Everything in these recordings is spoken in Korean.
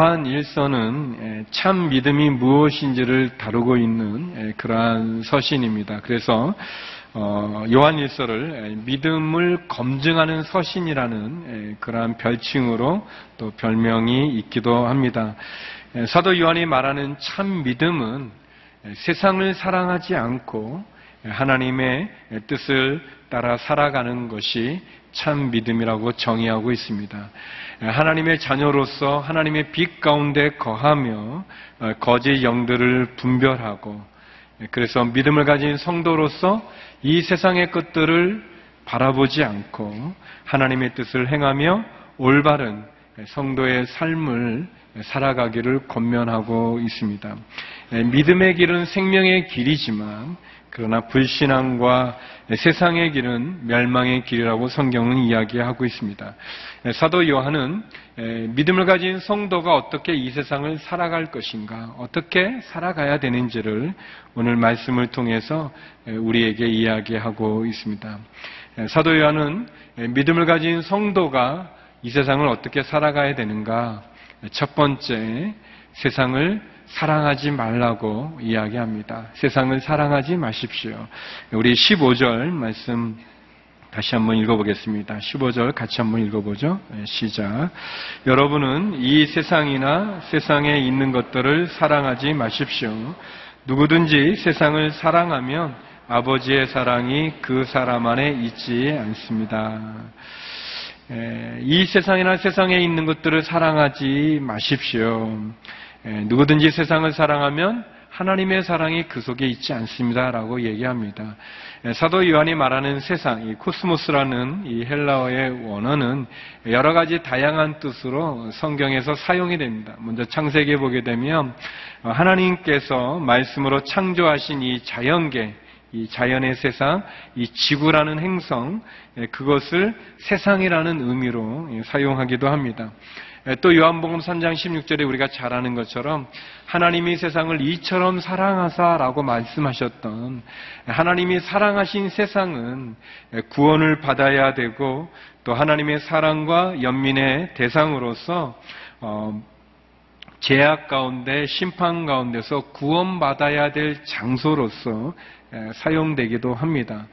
요한 일서는 참 믿음이 무엇인지를 다루고 있는 그러한 서신입니다. 그래서 어, 요한 일서를 믿음을 검증하는 서신이라는 그러한 별칭으로 또 별명이 있기도 합니다. 사도 요한이 말하는 참 믿음은 세상을 사랑하지 않고 하나님의 뜻을 따라 살아가는 것이 참 믿음이라고 정의하고 있습니다. 하나님의 자녀로서 하나님의 빛 가운데 거하며 어, 거짓 영들을 분별하고 그래서 믿음을 가진 성도로서 이 세상의 것들을 바라보지 않고 하나님의 뜻을 행하며 올바른 성도의 삶을 살아가기를 권면하고 있습니다. 믿음의 길은 생명의 길이지만 그러나 불신앙과 세상의 길은 멸망의 길이라고 성경은 이야기하고 있습니다. 사도 요한은 믿음을 가진 성도가 어떻게 이 세상을 살아갈 것인가, 어떻게 살아가야 되는지를 오늘 말씀을 통해서 우리에게 이야기하고 있습니다. 사도 요한은 믿음을 가진 성도가 이 세상을 어떻게 살아가야 되는가, 첫 번째 세상을 사랑하지 말라고 이야기합니다. 세상을 사랑하지 마십시오. 우리 15절 말씀 다시 한번 읽어보겠습니다. 15절 같이 한번 읽어보죠. 네, 시작. 여러분은 이 세상이나 세상에 있는 것들을 사랑하지 마십시오. 누구든지 세상을 사랑하면 아버지의 사랑이 그 사람 안에 있지 않습니다. 이 세상이나 세상에 있는 것들을 사랑하지 마십시오. 누구든지 세상을 사랑하면 하나님의 사랑이 그 속에 있지 않습니다라고 얘기합니다. 사도 요한이 말하는 세상, 이 코스모스라는 이 헬라어의 원어는 여러 가지 다양한 뜻으로 성경에서 사용이 됩니다. 먼저 창세기에 보게 되면 하나님께서 말씀으로 창조하신 이 자연계, 이 자연의 세상, 이 지구라는 행성, 그것을 세상이라는 의미로 사용하기도 합니다. 또 요한복음 3장 16절에 우리가 잘 아는 것처럼 하나님이 세상을 이처럼 사랑하사라고 말씀하셨던 하나님이 사랑하신 세상은 구원을 받아야 되고 또 하나님의 사랑과 연민의 대상으로서 어, 제약 가운데 심판 가운데서 구원받아야 될 장소로서 사용되기도 합니다.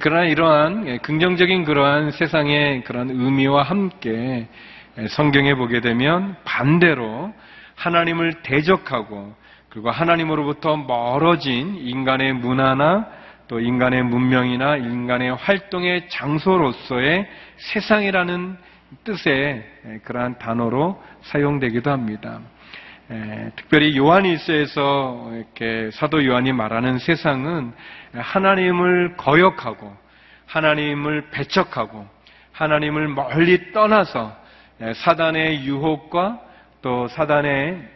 그러나 이러한 긍정적인 그러한 세상의 그런 의미와 함께 성경에 보게 되면 반대로 하나님을 대적하고 그리고 하나님으로부터 멀어진 인간의 문화나 또 인간의 문명이나 인간의 활동의 장소로서의 세상이라는 뜻의 그러한 단어로 사용되기도 합니다. 특별히 요한일서에서 이렇게 사도 요한이 말하는 세상은 하나님을 거역하고 하나님을 배척하고 하나님을 멀리 떠나서 예, 사단의 유혹과 또 사단의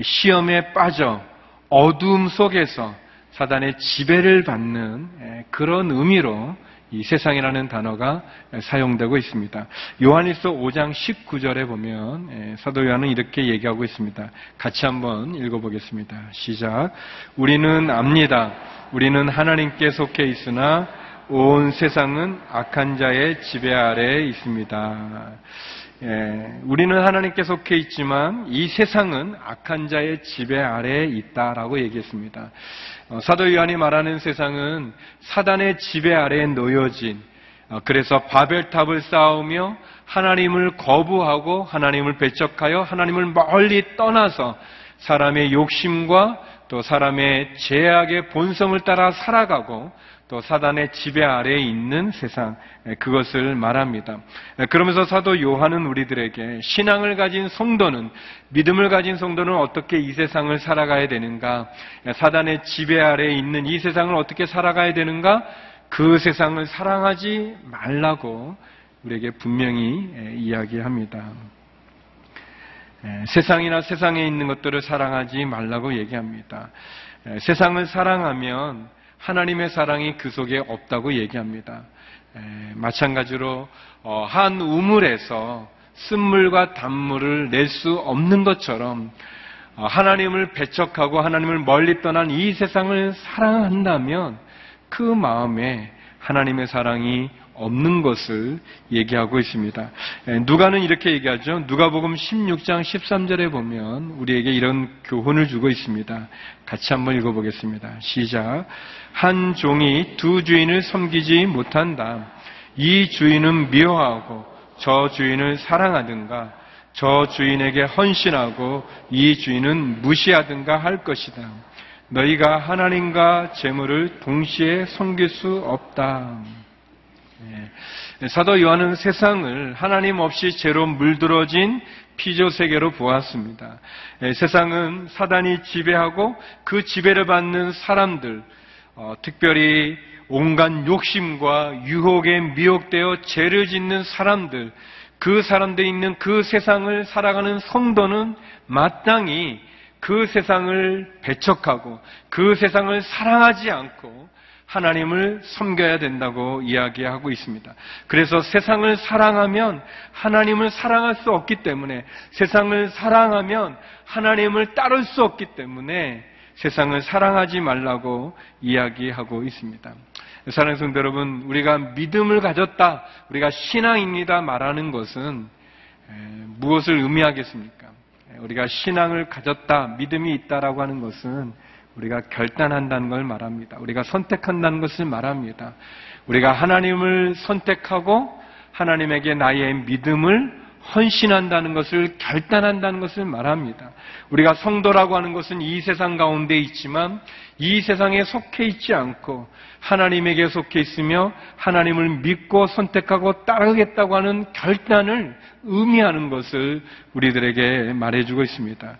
시험에 빠져 어두움 속에서 사단의 지배를 받는 예, 그런 의미로 이 세상이라는 단어가 사용되고 있습니다. 요한일서 5장 19절에 보면 예, 사도 요한은 이렇게 얘기하고 있습니다. 같이 한번 읽어보겠습니다. 시작. 우리는 압니다. 우리는 하나님께 속해 있으나 온 세상은 악한 자의 지배 아래에 있습니다. 예, 우리는 하나님께 속해 있지만 이 세상은 악한 자의 지배 아래에 있다라고 얘기했습니다. 어, 사도 요한이 말하는 세상은 사단의 지배 아래에 놓여진 어, 그래서 바벨탑을 쌓으며 하나님을 거부하고 하나님을 배척하여 하나님을 멀리 떠나서 사람의 욕심과 또 사람의 죄악의 본성을 따라 살아가고 또 사단의 지배 아래에 있는 세상 그것을 말합니다. 그러면서 사도 요한은 우리들에게 신앙을 가진 성도는 믿음을 가진 성도는 어떻게 이 세상을 살아가야 되는가? 사단의 지배 아래에 있는 이 세상을 어떻게 살아가야 되는가? 그 세상을 사랑하지 말라고 우리에게 분명히 이야기합니다. 세상이나 세상에 있는 것들을 사랑하지 말라고 얘기합니다. 세상을 사랑하면 하나님의 사랑이 그 속에 없다고 얘기합니다. 에, 마찬가지로 어, 한 우물에서 쓴물과 단물을 낼 수 없는 것처럼 어, 하나님을 배척하고 하나님을 멀리 떠난 이 세상을 사랑한다면 그 마음에 하나님의 사랑이 없는 것을 얘기하고 있습니다. 예, 누가는 이렇게 얘기하죠. 누가복음 16장 13절에 보면 우리에게 이런 교훈을 주고 있습니다. 같이 한번 읽어보겠습니다. 시작. 한 종이 두 주인을 섬기지 못한다. 이 주인은 미워하고 저 주인을 사랑하든가 저 주인에게 헌신하고 이 주인은 무시하든가 할 것이다. 너희가 하나님과 재물을 동시에 섬길 수 없다. 예. 사도 요한은 세상을 하나님 없이 죄로 물들어진 피조 세계로 보았습니다. 예, 세상은 사단이 지배하고 그 지배를 받는 사람들, 어, 특별히 온갖 욕심과 유혹에 미혹되어 죄를 짓는 사람들, 그 사람들이 있는 그 세상을 살아가는 성도는 마땅히 그 세상을 배척하고 그 세상을 사랑하지 않고 하나님을 섬겨야 된다고 이야기하고 있습니다. 그래서 세상을 사랑하면 하나님을 사랑할 수 없기 때문에 세상을 사랑하면 하나님을 따를 수 없기 때문에 세상을 사랑하지 말라고 이야기하고 있습니다. 사랑하는 성도 여러분, 우리가 믿음을 가졌다, 우리가 신앙입니다 말하는 것은 무엇을 의미하겠습니까? 우리가 신앙을 가졌다, 믿음이 있다라고 하는 것은 우리가 결단한다는 걸 말합니다. 우리가 선택한다는 것을 말합니다. 우리가 하나님을 선택하고 하나님에게 나의 믿음을 헌신한다는 것을 결단한다는 것을 말합니다. 우리가 성도라고 하는 것은 이 세상 가운데 있지만 이 세상에 속해 있지 않고 하나님에게 속해 있으며 하나님을 믿고 선택하고 따르겠다고 하는 결단을 의미하는 것을 우리들에게 말해주고 있습니다.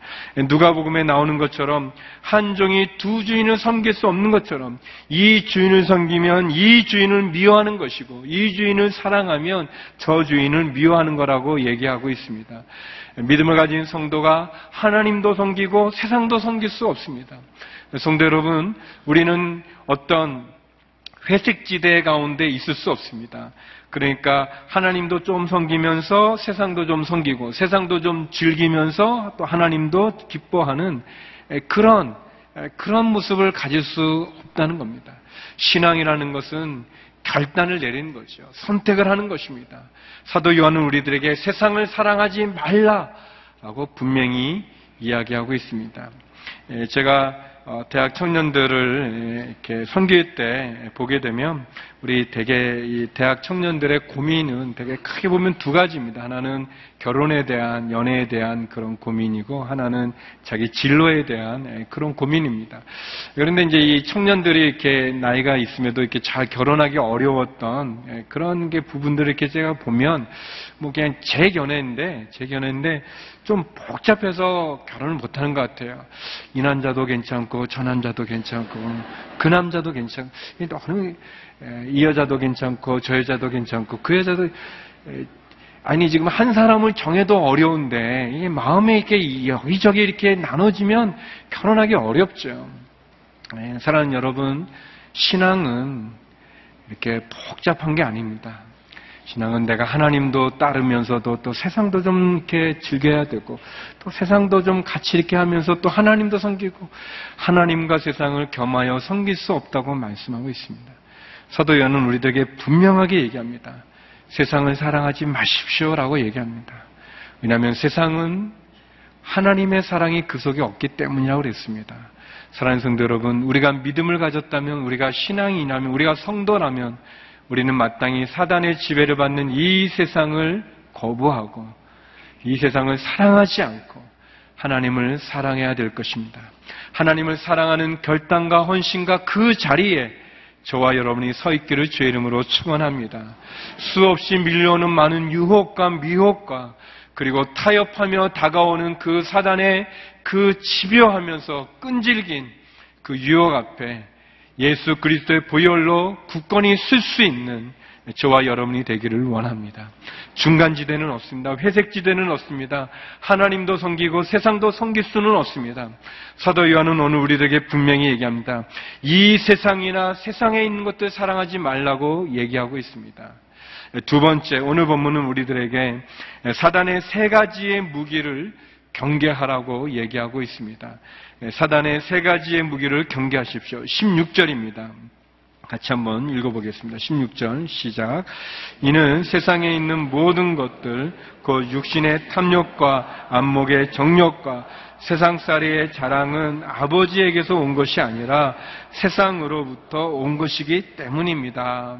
누가복음에 나오는 것처럼 한 종이 두 주인을 섬길 수 없는 것처럼 이 주인을 섬기면 이 주인을 미워하는 것이고 이 주인을 사랑하면 저 주인을 미워하는 거라고 얘기하고 있습니다. 믿음을 가진 성도가 하나님도 섬기고 세상도 섬길 수 없습니다. 성도 여러분, 우리는 어떤 회색지대 가운데 있을 수 없습니다. 그러니까 하나님도 좀 섬기면서 세상도 좀 섬기고 세상도 좀 즐기면서 또 하나님도 기뻐하는 그런 그런 모습을 가질 수 없다는 겁니다. 신앙이라는 것은 결단을 내리는 거죠. 선택을 하는 것입니다. 사도 요한은 우리들에게 세상을 사랑하지 말라라고 분명히 이야기하고 있습니다. 제가 어, 대학 청년들을 이렇게 선교회 때 보게 되면 우리 대개 대학 청년들의 고민은 되게 크게 보면 두 가지입니다. 하나는 결혼에 대한 연애에 대한 그런 고민이고 하나는 자기 진로에 대한 예, 그런 고민입니다. 그런데 이제 이 청년들이 이렇게 나이가 있음에도 이렇게 잘 결혼하기 어려웠던 예, 그런 게 부분들을 이렇게 제가 보면 뭐 그냥 제 견해인데 제 견해인데 좀 복잡해서 결혼을 못하는 것 같아요. 이 남자도 괜찮고 저 남자도 괜찮고 그 남자도 괜찮고 어느 이 여자도 괜찮고 저 여자도 괜찮고 그 여자도 아니 지금 한 사람을 정해도 어려운데 마음에 이렇게 여기저기 이렇게 나눠지면 결혼하기 어렵죠. 사랑하는 여러분 신앙은 이렇게 복잡한 게 아닙니다. 신앙은 내가 하나님도 따르면서도 또 세상도 좀 이렇게 즐겨야 되고 또 세상도 좀 같이 이렇게 하면서 또 하나님도 섬기고 하나님과 세상을 겸하여 섬길 수 없다고 말씀하고 있습니다. 사도 요한은 우리들에게 분명하게 얘기합니다. 세상을 사랑하지 마십시오라고 얘기합니다. 왜냐하면 세상은 하나님의 사랑이 그 속에 없기 때문이라고 그랬습니다. 사랑하는 성도 여러분, 우리가 믿음을 가졌다면, 우리가 신앙이라면, 우리가 성도라면, 우리는 마땅히 사단의 지배를 받는 이 세상을 거부하고, 이 세상을 사랑하지 않고, 하나님을 사랑해야 될 것입니다. 하나님을 사랑하는 결단과 헌신과 그 자리에 저와 여러분이 서 있기를 주의 이름으로 축원합니다. 수없이 밀려오는 많은 유혹과 미혹과 그리고 타협하며 다가오는 그 사단의 그 집요하면서 끈질긴 그 유혹 앞에 예수 그리스도의 보혈로 굳건히 쓸 수 있는 저와 여러분이 되기를 원합니다. 중간 지대는 없습니다. 회색 지대는 없습니다. 하나님도 섬기고 세상도 섬길 수는 없습니다. 사도 요한은 오늘 우리에게 분명히 얘기합니다. 이 세상이나 세상에 있는 것들 사랑하지 말라고 얘기하고 있습니다. 두 번째, 오늘 본문은 우리들에게 사단의 세 가지의 무기를 경계하라고 얘기하고 있습니다. 사단의 세 가지의 무기를 경계하십시오. 16절입니다. 같이 한번 읽어보겠습니다. 16절 시작. 이는 세상에 있는 모든 것들, 그 육신의 탐욕과 안목의 정욕과 세상살이의 자랑은 아버지에게서 온 것이 아니라 세상으로부터 온 것이기 때문입니다.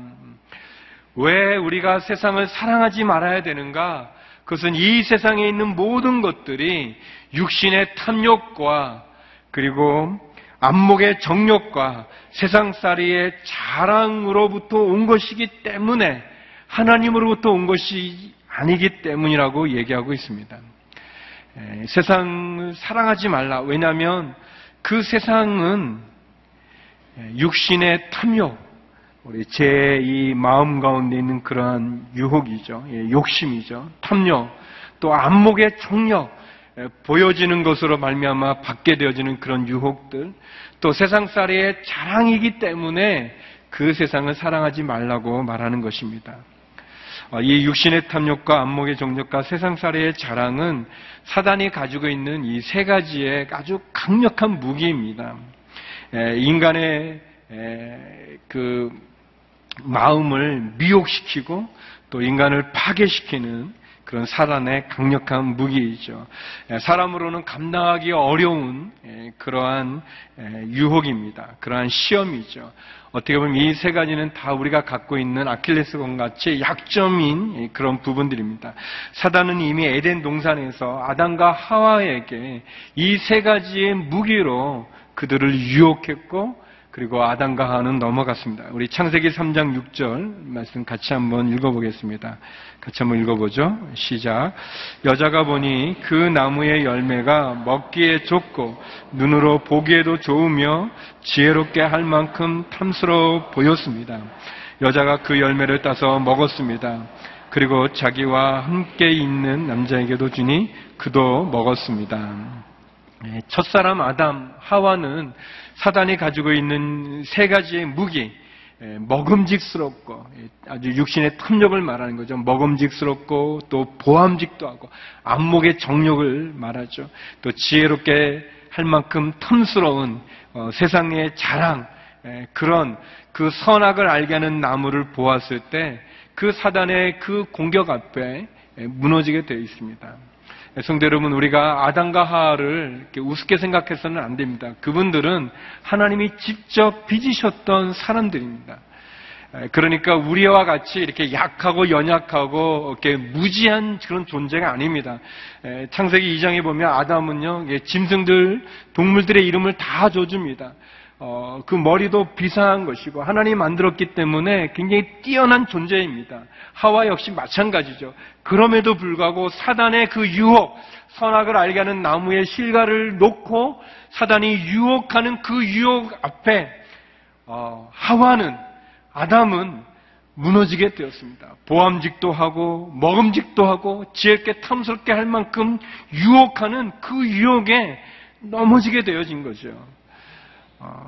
왜 우리가 세상을 사랑하지 말아야 되는가? 그것은 이 세상에 있는 모든 것들이 육신의 탐욕과 그리고 안목의 정욕과 세상살이의 자랑으로부터 온 것이기 때문에 하나님으로부터 온 것이 아니기 때문이라고 얘기하고 있습니다. 세상을 사랑하지 말라. 왜냐하면 그 세상은 육신의 탐욕, 우리 제 이 마음 가운데 있는 그러한 유혹이죠. 예, 욕심이죠. 탐욕, 또 안목의 정력, 보여지는 것으로 말미암아 받게 되어지는 그런 유혹들, 또 세상살이의 자랑이기 때문에 그 세상을 사랑하지 말라고 말하는 것입니다. 어, 이 육신의 탐욕과 안목의 정력과 세상살이의 자랑은 사단이 가지고 있는 이 세 가지의 아주 강력한 무기입니다. 인간의 그 마음을 미혹시키고 또 인간을 파괴시키는 그런 사단의 강력한 무기이죠. 사람으로는 감당하기 어려운 그러한 유혹입니다. 그러한 시험이죠. 어떻게 보면 이 세 가지는 다 우리가 갖고 있는 아킬레스건 같이 약점인 그런 부분들입니다. 사단은 이미 에덴 동산에서 아담과 하와에게 이 세 가지의 무기로 그들을 유혹했고 그리고 아담과 하와는 넘어갔습니다. 우리 창세기 3장 6절 말씀 같이 한번 읽어보겠습니다. 같이 한번 읽어보죠. 시작. 여자가 보니 그 나무의 열매가 먹기에 좋고 눈으로 보기에도 좋으며 지혜롭게 할 만큼 탐스러워 보였습니다. 여자가 그 열매를 따서 먹었습니다. 그리고 자기와 함께 있는 남자에게도 주니 그도 먹었습니다. 네, 첫사람 아담, 하와는 사단이 가지고 있는 세 가지의 무기, 예, 먹음직스럽고 예, 아주 육신의 탐욕을 말하는 거죠. 먹음직스럽고 또 보암직도 하고 안목의 정욕을 말하죠. 또 지혜롭게 할 만큼 탐스러운 어, 세상의 자랑 예, 그런 그 선악을 알게 하는 나무를 보았을 때 그 사단의 그 공격 앞에 무너지게 되어 있습니다. 성도 여러분, 우리가 아담과 하하를 우습게 생각해서는 안 됩니다. 그분들은 하나님이 직접 빚으셨던 사람들입니다. 그러니까 우리와 같이 이렇게 약하고 연약하고 이렇게 무지한 그런 존재가 아닙니다. 창세기 2장에 보면 아담은요, 짐승들, 동물들의 이름을 다 줘줍니다. 어, 그 머리도 비상한 것이고 하나님 만들었기 때문에 굉장히 뛰어난 존재입니다. 하와 역시 마찬가지죠. 그럼에도 불구하고 사단의 그 유혹, 선악을 알게 하는 나무의 실과를 놓고 사단이 유혹하는 그 유혹 앞에 어, 하와는 아담은 무너지게 되었습니다. 보암직도 하고 먹음직도 하고 지혜롭게 탐스럽게 할 만큼 유혹하는 그 유혹에 넘어지게 되어진 거죠. 어,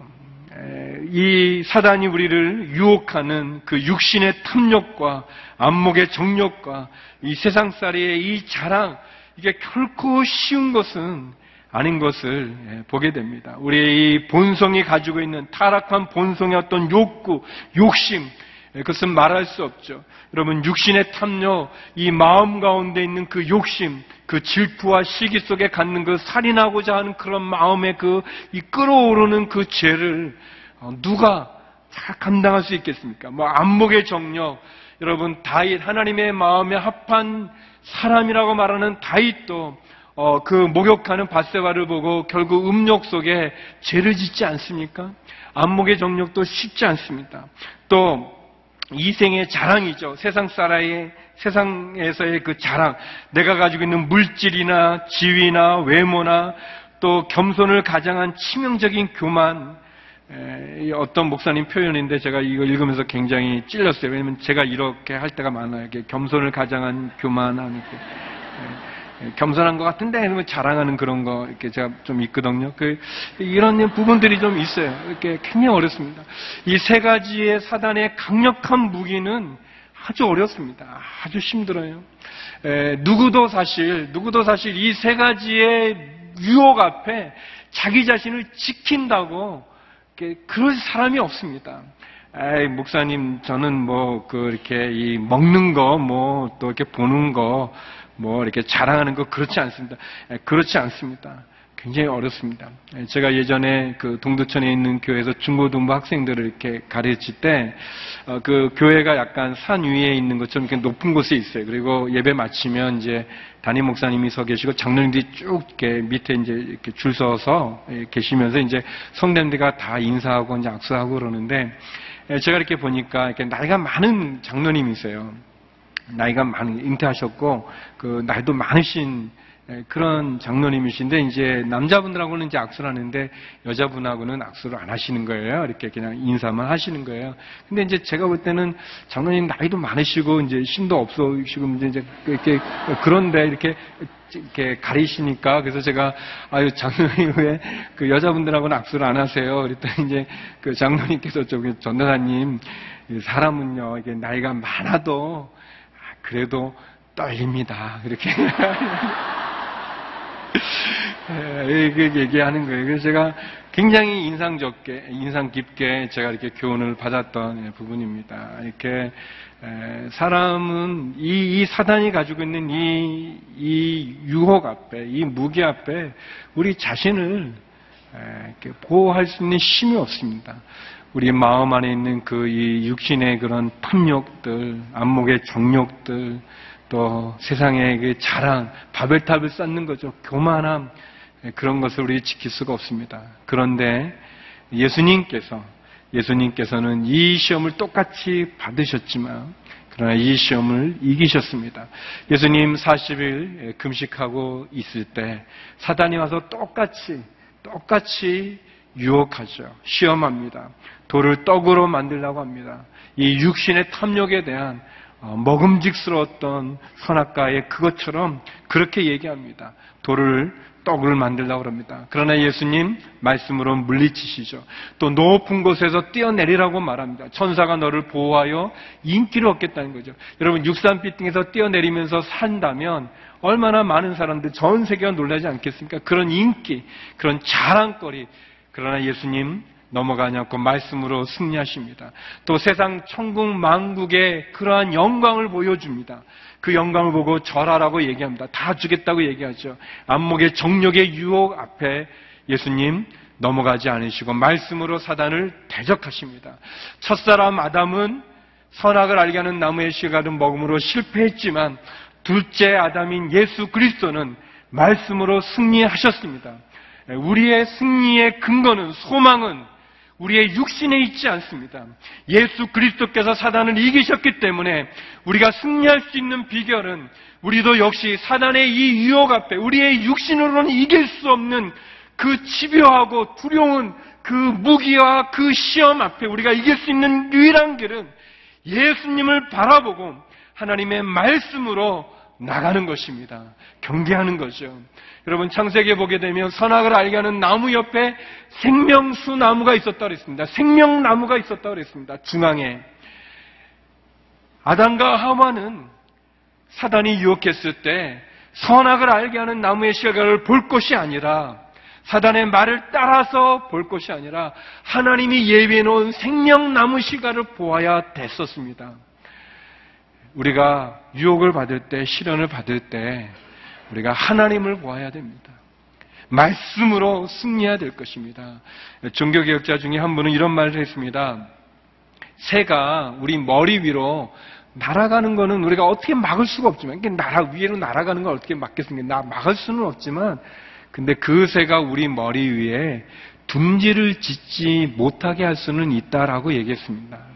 이 사단이 우리를 유혹하는 그 육신의 탐욕과 안목의 정욕과 이 세상살이의 이 자랑 이게 결코 쉬운 것은 아닌 것을 예, 보게 됩니다. 우리의 이 본성이 가지고 있는 타락한 본성의 어떤 욕구, 욕심, 예, 그것은 말할 수 없죠. 여러분, 육신의 탐욕, 이 마음 가운데 있는 그 욕심, 그 질투와 시기 속에 갖는 그 살인하고자 하는 그런 마음의 그, 이 끌어오르는 그 죄를 어, 누가 다 감당할 수 있겠습니까? 뭐, 안목의 정력, 여러분, 다윗, 하나님의 마음에 합한 사람이라고 말하는 다윗도 어, 그 목욕하는 바세바를 보고 결국 음욕 속에 죄를 짓지 않습니까? 안목의 정력도 쉽지 않습니다. 또 이생의 자랑이죠. 세상 사람의 세상에서의 그 자랑, 내가 가지고 있는 물질이나 지위나 외모나 또 겸손을 가장한 치명적인 교만, 에, 어떤 목사님 표현인데 제가 이거 읽으면서 굉장히 찔렸어요. 왜냐면 제가 이렇게 할 때가 많아요. 겸손을 가장한 그, 겸손한 것 같은데 자랑하는 그런 거 이렇게 제가 좀 있거든요. 그 이런 부분들이 좀 있어요. 이렇게 굉장히 어렵습니다. 이 세 가지의 사단의 강력한 무기는 아주 어렵습니다. 아주 힘들어요. 에, 누구도 사실 누구도 사실 이 세 가지의 유혹 앞에 자기 자신을 지킨다고 그럴 사람이 없습니다. 에이, 목사님, 저는 뭐, 그, 이렇게, 이, 먹는 거, 뭐, 또 이렇게 보는 거, 뭐, 이렇게 자랑하는 거, 그렇지 않습니다. 에, 그렇지 않습니다. 굉장히 어렵습니다. 에, 제가 예전에 그 동두천에 있는 교회에서 중고등부 학생들을 이렇게 가르칠 때, 어, 그 교회가 약간 산 위에 있는 것처럼 이렇게 높은 곳에 있어요. 그리고 예배 마치면 이제 담임 목사님이 서 계시고 장로님들이 쭉 이렇게 밑에 이제 이렇게 줄 서서 계시면서 이제 성대님들과 다 인사하고 이제 악수하고 그러는데, 예, 제가 이렇게 보니까 이렇게 나이가 많은 장로님이세요. 나이가 많은 은퇴하셨고 그 나이도 많으신 예, 그런 장로님이신데 이제 남자분들하고는 이제 악수를 하는데 여자분하고는 악수를 안 하시는 거예요. 이렇게 그냥 인사만 하시는 거예요. 근데 이제 제가 볼 때는 장로님 나이도 많으시고 이제 신도 없으시고 이제 이렇게 그런데 이렇게 이렇게 가리시니까 그래서 제가 아유 장로님 왜 그 여자분들하고는 악수를 안 하세요? 그랬더니 이제 그 장로님께서 저기 전도사님 사람은요 이게 나이가 많아도 그래도 떨립니다 이렇게 이렇게 얘기하는 거예요. 그래서 제가 굉장히 인상 적게, 인상 깊게 제가 이렇게 교훈을 받았던 부분입니다. 이렇게 사람은 이, 이 사단이 가지고 있는 이, 이 유혹 앞에, 이 무기 앞에 우리 자신을 보호할 수 있는 힘이 없습니다. 우리 마음 안에 있는 그 이 육신의 그런 탐욕들, 안목의 정욕들, 또 세상의 그 자랑, 바벨탑을 쌓는 거죠. 교만함, 그런 것을 우리 지킬 수가 없습니다. 그런데 예수님께서, 예수님께서는 이 시험을 똑같이 받으셨지만, 그러나 이 시험을 이기셨습니다. 예수님 40일 금식하고 있을 때 사단이 와서 똑같이 똑같이 유혹하죠. 시험합니다. 돌을 떡으로 만들라고 합니다. 이 육신의 탐욕에 대한 어, 먹음직스러웠던 선악과의 그것처럼 그렇게 얘기합니다. 돌을 떡을 만들라고 그럽니다. 그러나 예수님 말씀으로 물리치시죠. 또 높은 곳에서 뛰어내리라고 말합니다. 천사가 너를 보호하여 인기를 얻겠다는 거죠. 여러분 육산빛 등에서 뛰어내리면서 산다면 얼마나 많은 사람들 전 세계가 놀라지 않겠습니까? 그런 인기, 그런 자랑거리. 그러나 예수님 넘어가지 않고 말씀으로 승리하십니다. 또 세상 천국 만국의 그러한 영광을 보여줍니다. 그 영광을 보고 절하라고 얘기합니다. 다 주겠다고 얘기하죠. 안목의 정력의 유혹 앞에 예수님 넘어가지 않으시고 말씀으로 사단을 대적하십니다. 첫사람 아담은 선악을 알게 하는 나무의 씨가든 먹음으로 실패했지만 둘째 아담인 예수 그리스도는 말씀으로 승리하셨습니다. 우리의 승리의 근거는 소망은 우리의 육신에 있지 않습니다. 예수 그리스도께서 사단을 이기셨기 때문에 우리가 승리할 수 있는 비결은 우리도 역시 사단의 이 유혹 앞에 우리의 육신으로는 이길 수 없는 그 집요하고 두려운 그 무기와 그 시험 앞에 우리가 이길 수 있는 유일한 길은 예수님을 바라보고 하나님의 말씀으로 나가는 것입니다. 경계하는 거죠. 여러분 창세기에 보게 되면 선악을 알게 하는 나무 옆에 생명수 나무가 있었다 그랬습니다. 생명나무가 있었다 그랬습니다. 중앙에 아담과 하와는 사단이 유혹했을 때 선악을 알게 하는 나무의 시각을 볼 것이 아니라 사단의 말을 따라서 볼 것이 아니라 하나님이 예비해 놓은 생명나무 시각을 보아야 됐었습니다. 우리가 유혹을 받을 때, 시련을 받을 때, 우리가 하나님을 보아야 됩니다. 말씀으로 승리해야 될 것입니다. 종교개혁자 중에 한 분은 이런 말을 했습니다. 새가 우리 머리 위로 날아가는 거는 우리가 어떻게 막을 수가 없지만, 이게 날아, 위로 날아가는 걸 어떻게 막겠습니까? 나 막을 수는 없지만, 근데 그 새가 우리 머리 위에 둥지를 짓지 못하게 할 수는 있다라고 얘기했습니다.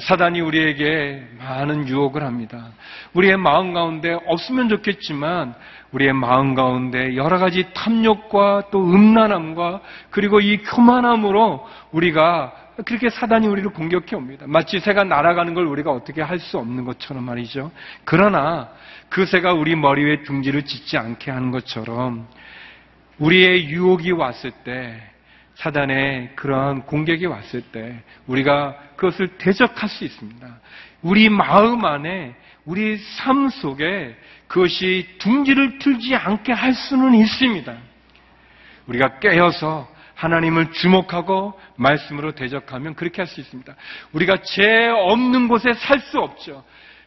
사단이 우리에게 많은 유혹을 합니다. 우리의 마음 가운데 없으면 좋겠지만 우리의 마음 가운데 여러 가지 탐욕과 또 음란함과 그리고 이 교만함으로 우리가 그렇게 사단이 우리를 공격해 옵니다. 마치 새가 날아가는 걸 우리가 어떻게 할 수 없는 것처럼 말이죠. 그러나 그 새가 우리 머리 위에 둥지를 짓지 않게 하는 것처럼 우리의 유혹이 왔을 때 사단의 그러한 공격이 왔을 때 우리가 그것을 대적할 수 있습니다. 우리 마음 안에 우리 삶 속에 그것이 둥지를 틀지 않게 할 수는 있습니다. 우리가 깨어서 하나님을 주목하고 말씀으로 대적하면 그렇게 할 수 있습니다. 우리가 죄 없는 곳에 살 수 없죠.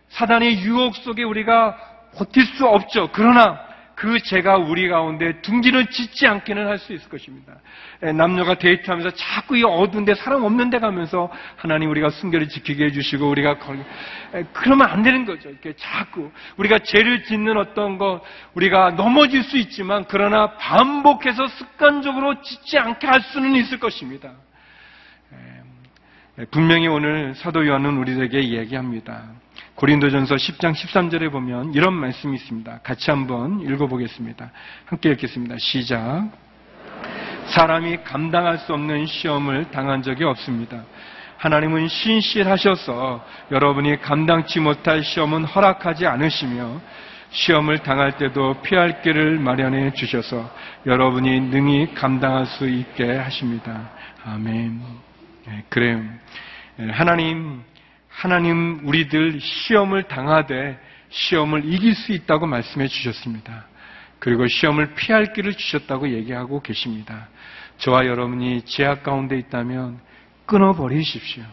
사단의 유혹 속에 우리가 버틸 수 없죠. 그러나 그 죄가 우리 가운데 둥지를 짓지 않게는 할 수 있을 것입니다. 남녀가 데이트하면서 자꾸 이 어두운 데 사람 없는 데 가면서 하나님 우리가 순결을 지키게 해주시고 우리가 그러면 안 되는 거죠. 이렇게 자꾸 우리가 죄를 짓는 어떤 것 우리가 넘어질 수 있지만 그러나 반복해서 습관적으로 짓지 않게 할 수는 있을 것입니다. 분명히 오늘 사도 요한은 우리에게 이야기합니다. 고린도전서 10장 13절에 보면 이런 말씀이 있습니다. 같이 한번 읽어보겠습니다. 함께 읽겠습니다. 시작. 사람이 감당할 수 없는 시험을 당한 적이 없습니다. 하나님은 신실하셔서 여러분이 감당치 못할 시험은 허락하지 않으시며 시험을 당할 때도 피할 길을 마련해 주셔서 여러분이 능히 감당할 수 있게 하십니다. 아멘. 네, 그래요. 네, 하나님 하나님 우리들 시험을 당하되 시험을 이길 수 있다고 말씀해 주셨습니다. 그리고 시험을 피할 길을 주셨다고 얘기하고 계십니다. 저와 여러분이 제약 가운데 있다면 끊어버리십시오.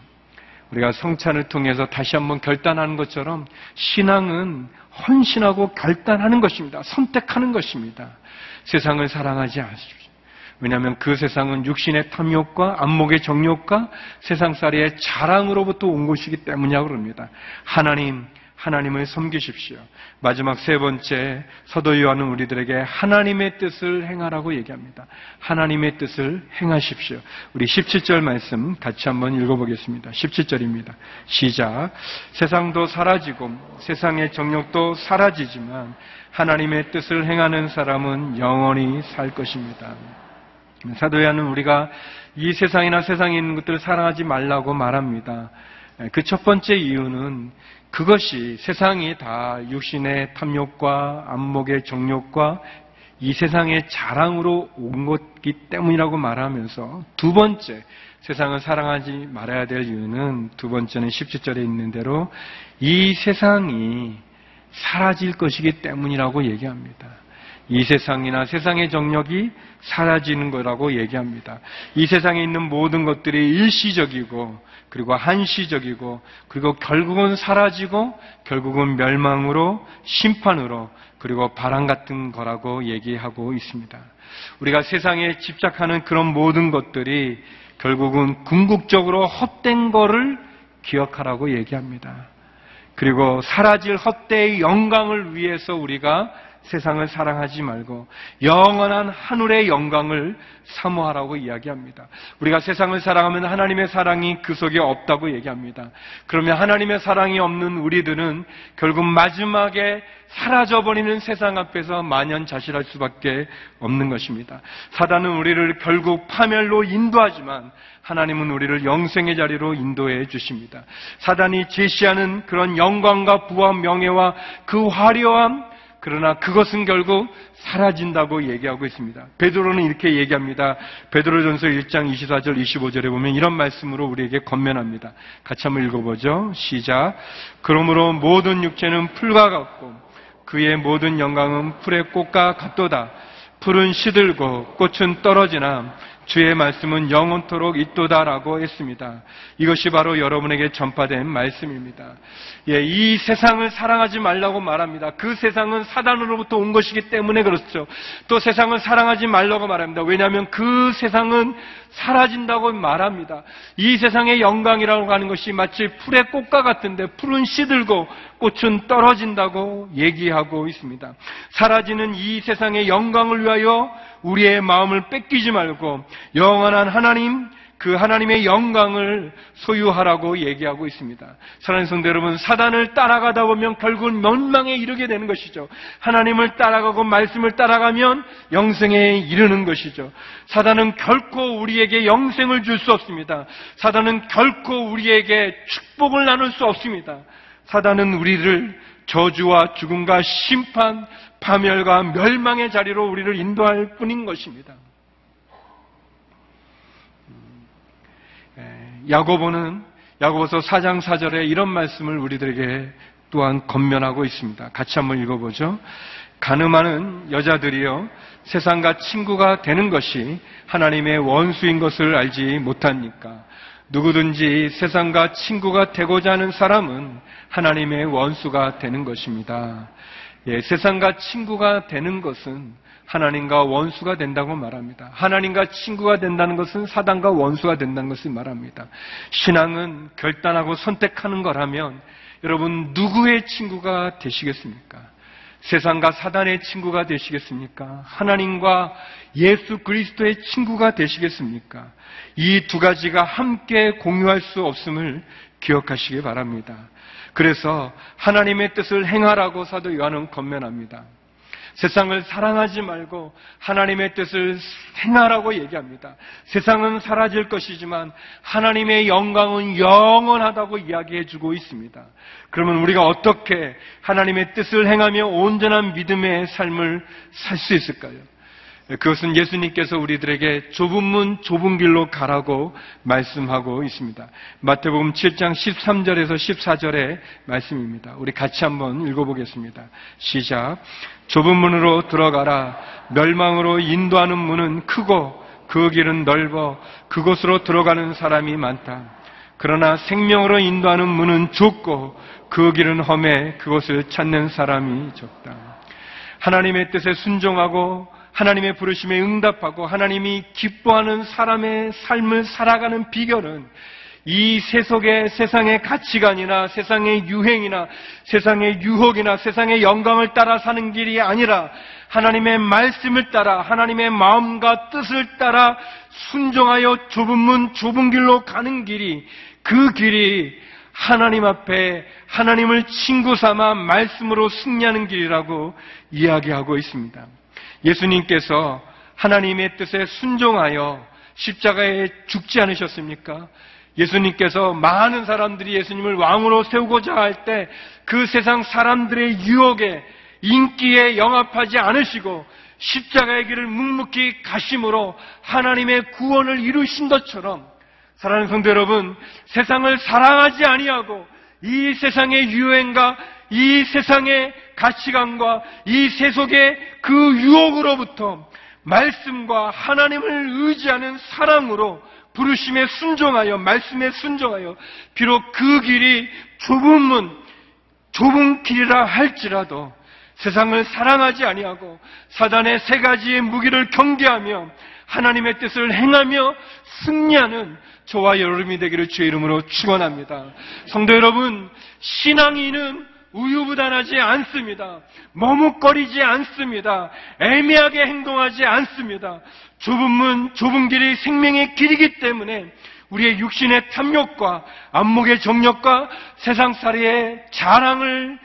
우리가 성찬을 통해서 다시 한번 결단하는 것처럼 신앙은 헌신하고 결단하는 것입니다. 선택하는 것입니다. 세상을 사랑하지 않으십시오. 왜냐하면 그 세상은 육신의 탐욕과 안목의 정욕과 세상살이의 자랑으로부터 온 것이기 때문이라고 그럽니다. 하나님, 하나님을 섬기십시오. 마지막 세 번째 서도 요한은 우리들에게 하나님의 뜻을 행하라고 얘기합니다. 하나님의 뜻을 행하십시오. 우리 17절 말씀 같이 한번 읽어보겠습니다. 17절입니다. 시작. 세상도 사라지고 세상의 정욕도 사라지지만 하나님의 뜻을 행하는 사람은 영원히 살 것입니다. 사도야는 우리가 이 세상이나 세상에 있는 것들을 사랑하지 말라고 말합니다. 그 첫 번째 이유는 그것이 세상이 다 육신의 탐욕과 안목의 정욕과 이 세상의 자랑으로 온 것이기 때문이라고 말하면서 두 번째 세상을 사랑하지 말아야 될 이유는 두 번째는 17절에 있는 대로 이 세상이 사라질 것이기 때문이라고 얘기합니다. 이 세상이나 세상의 정력이 사라지는 거라고 얘기합니다. 이 세상에 있는 모든 것들이 일시적이고 그리고 한시적이고 그리고 결국은 사라지고 결국은 멸망으로 심판으로 그리고 바람 같은 거라고 얘기하고 있습니다. 우리가 세상에 집착하는 그런 모든 것들이 결국은 궁극적으로 헛된 거를 기억하라고 얘기합니다. 그리고 사라질 헛되의 영광을 위해서 우리가 세상을 사랑하지 말고 영원한 하늘의 영광을 사모하라고 이야기합니다. 우리가 세상을 사랑하면 하나님의 사랑이 그 속에 없다고 얘기합니다. 그러면 하나님의 사랑이 없는 우리들은 결국 마지막에 사라져버리는 세상 앞에서 만연자실할 수밖에 없는 것입니다. 사단은 우리를 결국 파멸로 인도하지만 하나님은 우리를 영생의 자리로 인도해 주십니다. 사단이 제시하는 그런 영광과 부와 명예와 그 화려함 그러나 그것은 결국 사라진다고 얘기하고 있습니다. 베드로는 이렇게 얘기합니다. 베드로전서 1장 24절 25절에 보면 이런 말씀으로 우리에게 건면합니다. 같이 한번 읽어보죠. 시작. 그러므로 모든 육체는 풀과 같고 그의 모든 영광은 풀의 꽃과 같도다. 풀은 시들고 꽃은 떨어지나 주의 말씀은 영원토록 있도다라고 했습니다. 이것이 바로 여러분에게 전파된 말씀입니다. 예, 이 세상을 사랑하지 말라고 말합니다. 그 세상은 사단으로부터 온 것이기 때문에 그렇죠. 또 세상을 사랑하지 말라고 말합니다. 왜냐하면 그 세상은 사라진다고 말합니다. 이 세상의 영광이라고 하는 것이 마치 풀의 꽃과 같은데 풀은 시들고 꽃은 떨어진다고 얘기하고 있습니다. 사라지는 이 세상의 영광을 위하여 우리의 마음을 뺏기지 말고 영원한 하나님 그 하나님의 영광을 소유하라고 얘기하고 있습니다. 사랑하는 성도 여러분, 사단을 따라가다 보면 결국은 멸망에 이르게 되는 것이죠. 하나님을 따라가고 말씀을 따라가면 영생에 이르는 것이죠. 사단은 결코 우리에게 영생을 줄 수 없습니다. 사단은 결코 우리에게 축복을 나눌 수 없습니다. 사단은 우리를 저주와 죽음과 심판, 파멸과 멸망의 자리로 우리를 인도할 뿐인 것입니다. 야고보는 야고보서 4장 4절에 이런 말씀을 우리들에게 또한 건면하고 있습니다. 같이 한번 읽어보죠. 가늠하는 여자들이여 세상과 친구가 되는 것이 하나님의 원수인 것을 알지 못합니까? 누구든지 세상과 친구가 되고자 하는 사람은 하나님의 원수가 되는 것입니다. 예, 세상과 친구가 되는 것은 하나님과 원수가 된다고 말합니다. 하나님과 친구가 된다는 것은 사단과 원수가 된다는 것을 말합니다. 신앙은 결단하고 선택하는 거라면 여러분 누구의 친구가 되시겠습니까? 세상과 사단의 친구가 되시겠습니까? 하나님과 예수 그리스도의 친구가 되시겠습니까? 이 두 가지가 함께 공유할 수 없음을 기억하시기 바랍니다. 그래서 하나님의 뜻을 행하라고 사도 요한은 건면합니다. 세상을 사랑하지 말고 하나님의 뜻을 행하라고 얘기합니다. 세상은 사라질 것이지만 하나님의 영광은 영원하다고 이야기해 주고 있습니다. 그러면 우리가 어떻게 하나님의 뜻을 행하며 온전한 믿음의 삶을 살 수 있을까요? 그것은 예수님께서 우리들에게 좁은 문, 좁은 길로 가라고 말씀하고 있습니다. 마태복음 7장 13절에서 14절의 말씀입니다. 우리 같이 한번 읽어보겠습니다. 시작. 좁은 문으로 들어가라. 멸망으로 인도하는 문은 크고 그 길은 넓어 그곳으로 들어가는 사람이 많다. 그러나 생명으로 인도하는 문은 좁고 그 길은 험해 그곳을 찾는 사람이 적다. 하나님의 뜻에 순종하고 하나님의 부르심에 응답하고 하나님이 기뻐하는 사람의 삶을 살아가는 비결은 이 세속의 세상의 가치관이나 세상의 유행이나 세상의 유혹이나 세상의 영광을 따라 사는 길이 아니라 하나님의 말씀을 따라 하나님의 마음과 뜻을 따라 순종하여 좁은 문 좁은 길로 가는 길이 그 길이 하나님 앞에 하나님을 친구 삼아 말씀으로 승리하는 길이라고 이야기하고 있습니다. 예수님께서 하나님의 뜻에 순종하여 십자가에 죽지 않으셨습니까? 예수님께서 많은 사람들이 예수님을 왕으로 세우고자 할 때 그 세상 사람들의 유혹에 인기에 영합하지 않으시고 십자가의 길을 묵묵히 가심으로 하나님의 구원을 이루신 것처럼 사랑하는 성도 여러분 세상을 사랑하지 아니하고 이 세상의 유행과 이 세상의 가치관과 이 세속의 그 유혹으로부터 말씀과 하나님을 의지하는 사랑으로 부르심에 순종하여 말씀에 순종하여 비록 그 길이 좁은 문 좁은 길이라 할지라도 세상을 사랑하지 아니하고 사단의 세 가지의 무기를 경계하며 하나님의 뜻을 행하며 승리하는 저와 여러분이 되기를 주의 이름으로 축원합니다. 성도 여러분, 신앙인은 우유부단하지 않습니다. 머뭇거리지 않습니다. 애매하게 행동하지 않습니다. 좁은 문, 좁은 길이 생명의 길이기 때문에 우리의 육신의 탐욕과 안목의 정력과 세상살이의 자랑을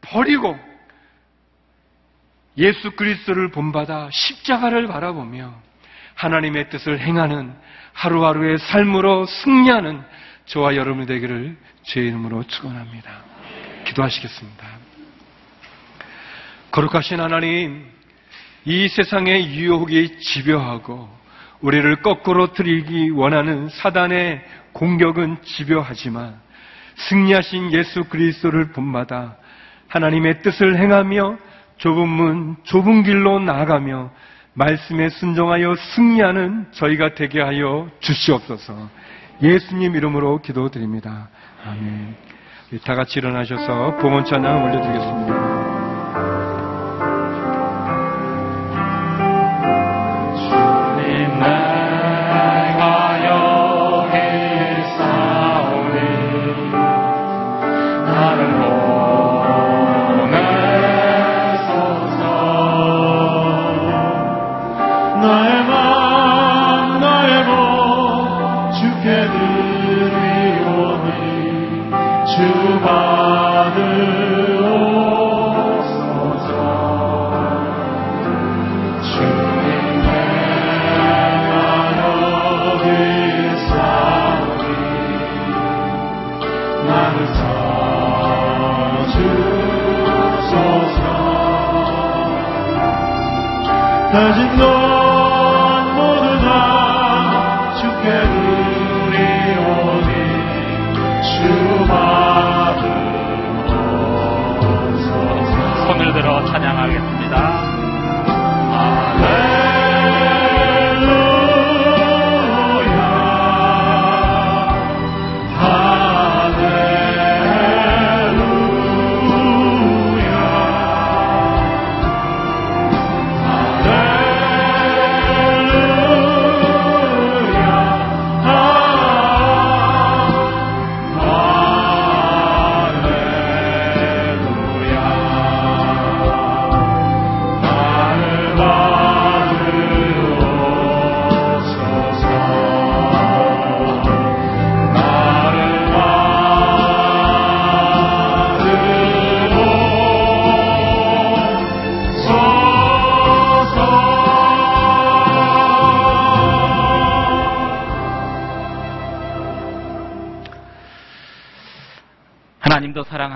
버리고 예수 그리스도를 본받아 십자가를 바라보며 하나님의 뜻을 행하는 하루하루의 삶으로 승리하는 저와 여러분이 되기를 주의 이름으로 축원합니다. 기도하시겠습니다. 거룩하신 하나님, 이 세상의 유혹이 집요하고 우리를 거꾸로 들이기 원하는 사단의 공격은 집요하지만 승리하신 예수 그리스도를 본받아 하나님의 뜻을 행하며 좁은 문, 좁은 길로 나아가며 말씀에 순종하여 승리하는 저희가 되게 하여 주시옵소서. 예수님 이름으로 기도드립니다. 아멘. 다 같이 일어나셔서 봉헌 찬양 올려드리겠습니다.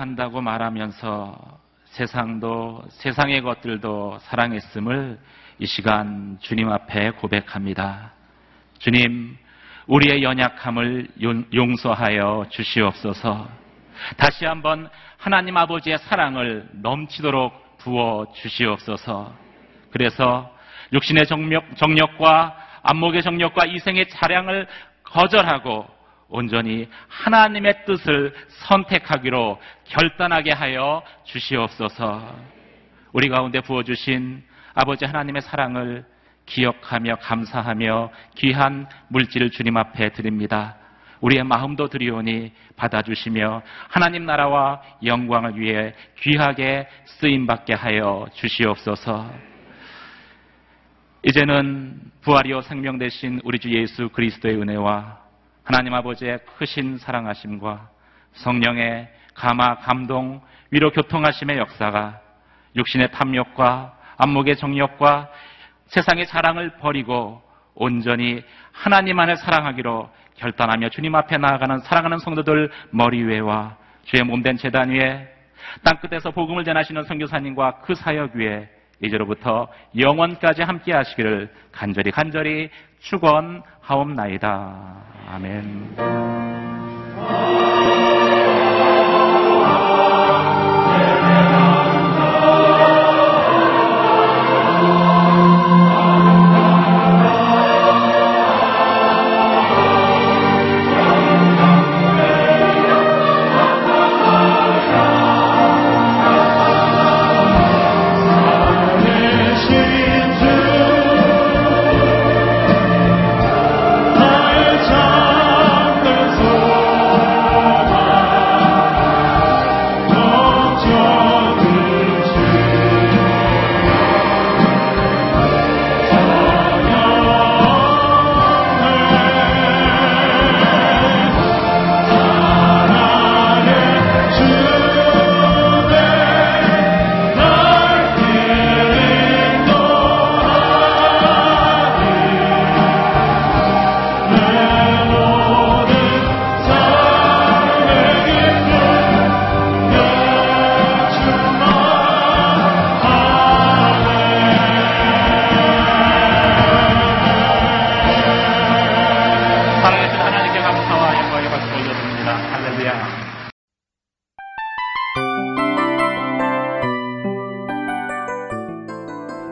사랑한다고 말하면서 세상도 세상의 것들도 사랑했음을 이 시간 주님 앞에 고백합니다. 주님, 우리의 연약함을 용서하여 주시옵소서. 다시 한번 하나님 아버지의 사랑을 넘치도록 부어 주시옵소서. 그래서 육신의 정력, 정력과 안목의 정력과 이생의 자량을 거절하고 온전히 하나님의 뜻을 선택하기로 결단하게 하여 주시옵소서. 우리 가운데 부어주신 아버지 하나님의 사랑을 기억하며 감사하며 귀한 물질을 주님 앞에 드립니다. 우리의 마음도 드리오니 받아주시며 하나님 나라와 영광을 위해 귀하게 쓰임받게 하여 주시옵소서. 이제는 부활이요 생명 되신 우리 주 예수 그리스도의 은혜와 하나님 아버지의 크신 사랑하심과 성령의 감화, 감동, 위로 교통하심의 역사가 육신의 탐욕과 안목의 정욕과 세상의 사랑을 버리고 온전히 하나님 안을 사랑하기로 결단하며 주님 앞에 나아가는 사랑하는 성도들 머리 위에와 주의 몸된 재단 위에 땅끝에서 복음을 전하시는 선교사님과 그 사역 위에 이제로부터 영원까지 함께 하시기를 간절히 간절히 축원하옵나이다. 아멘.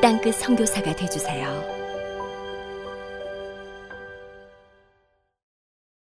땅끝 성교사가 되주세요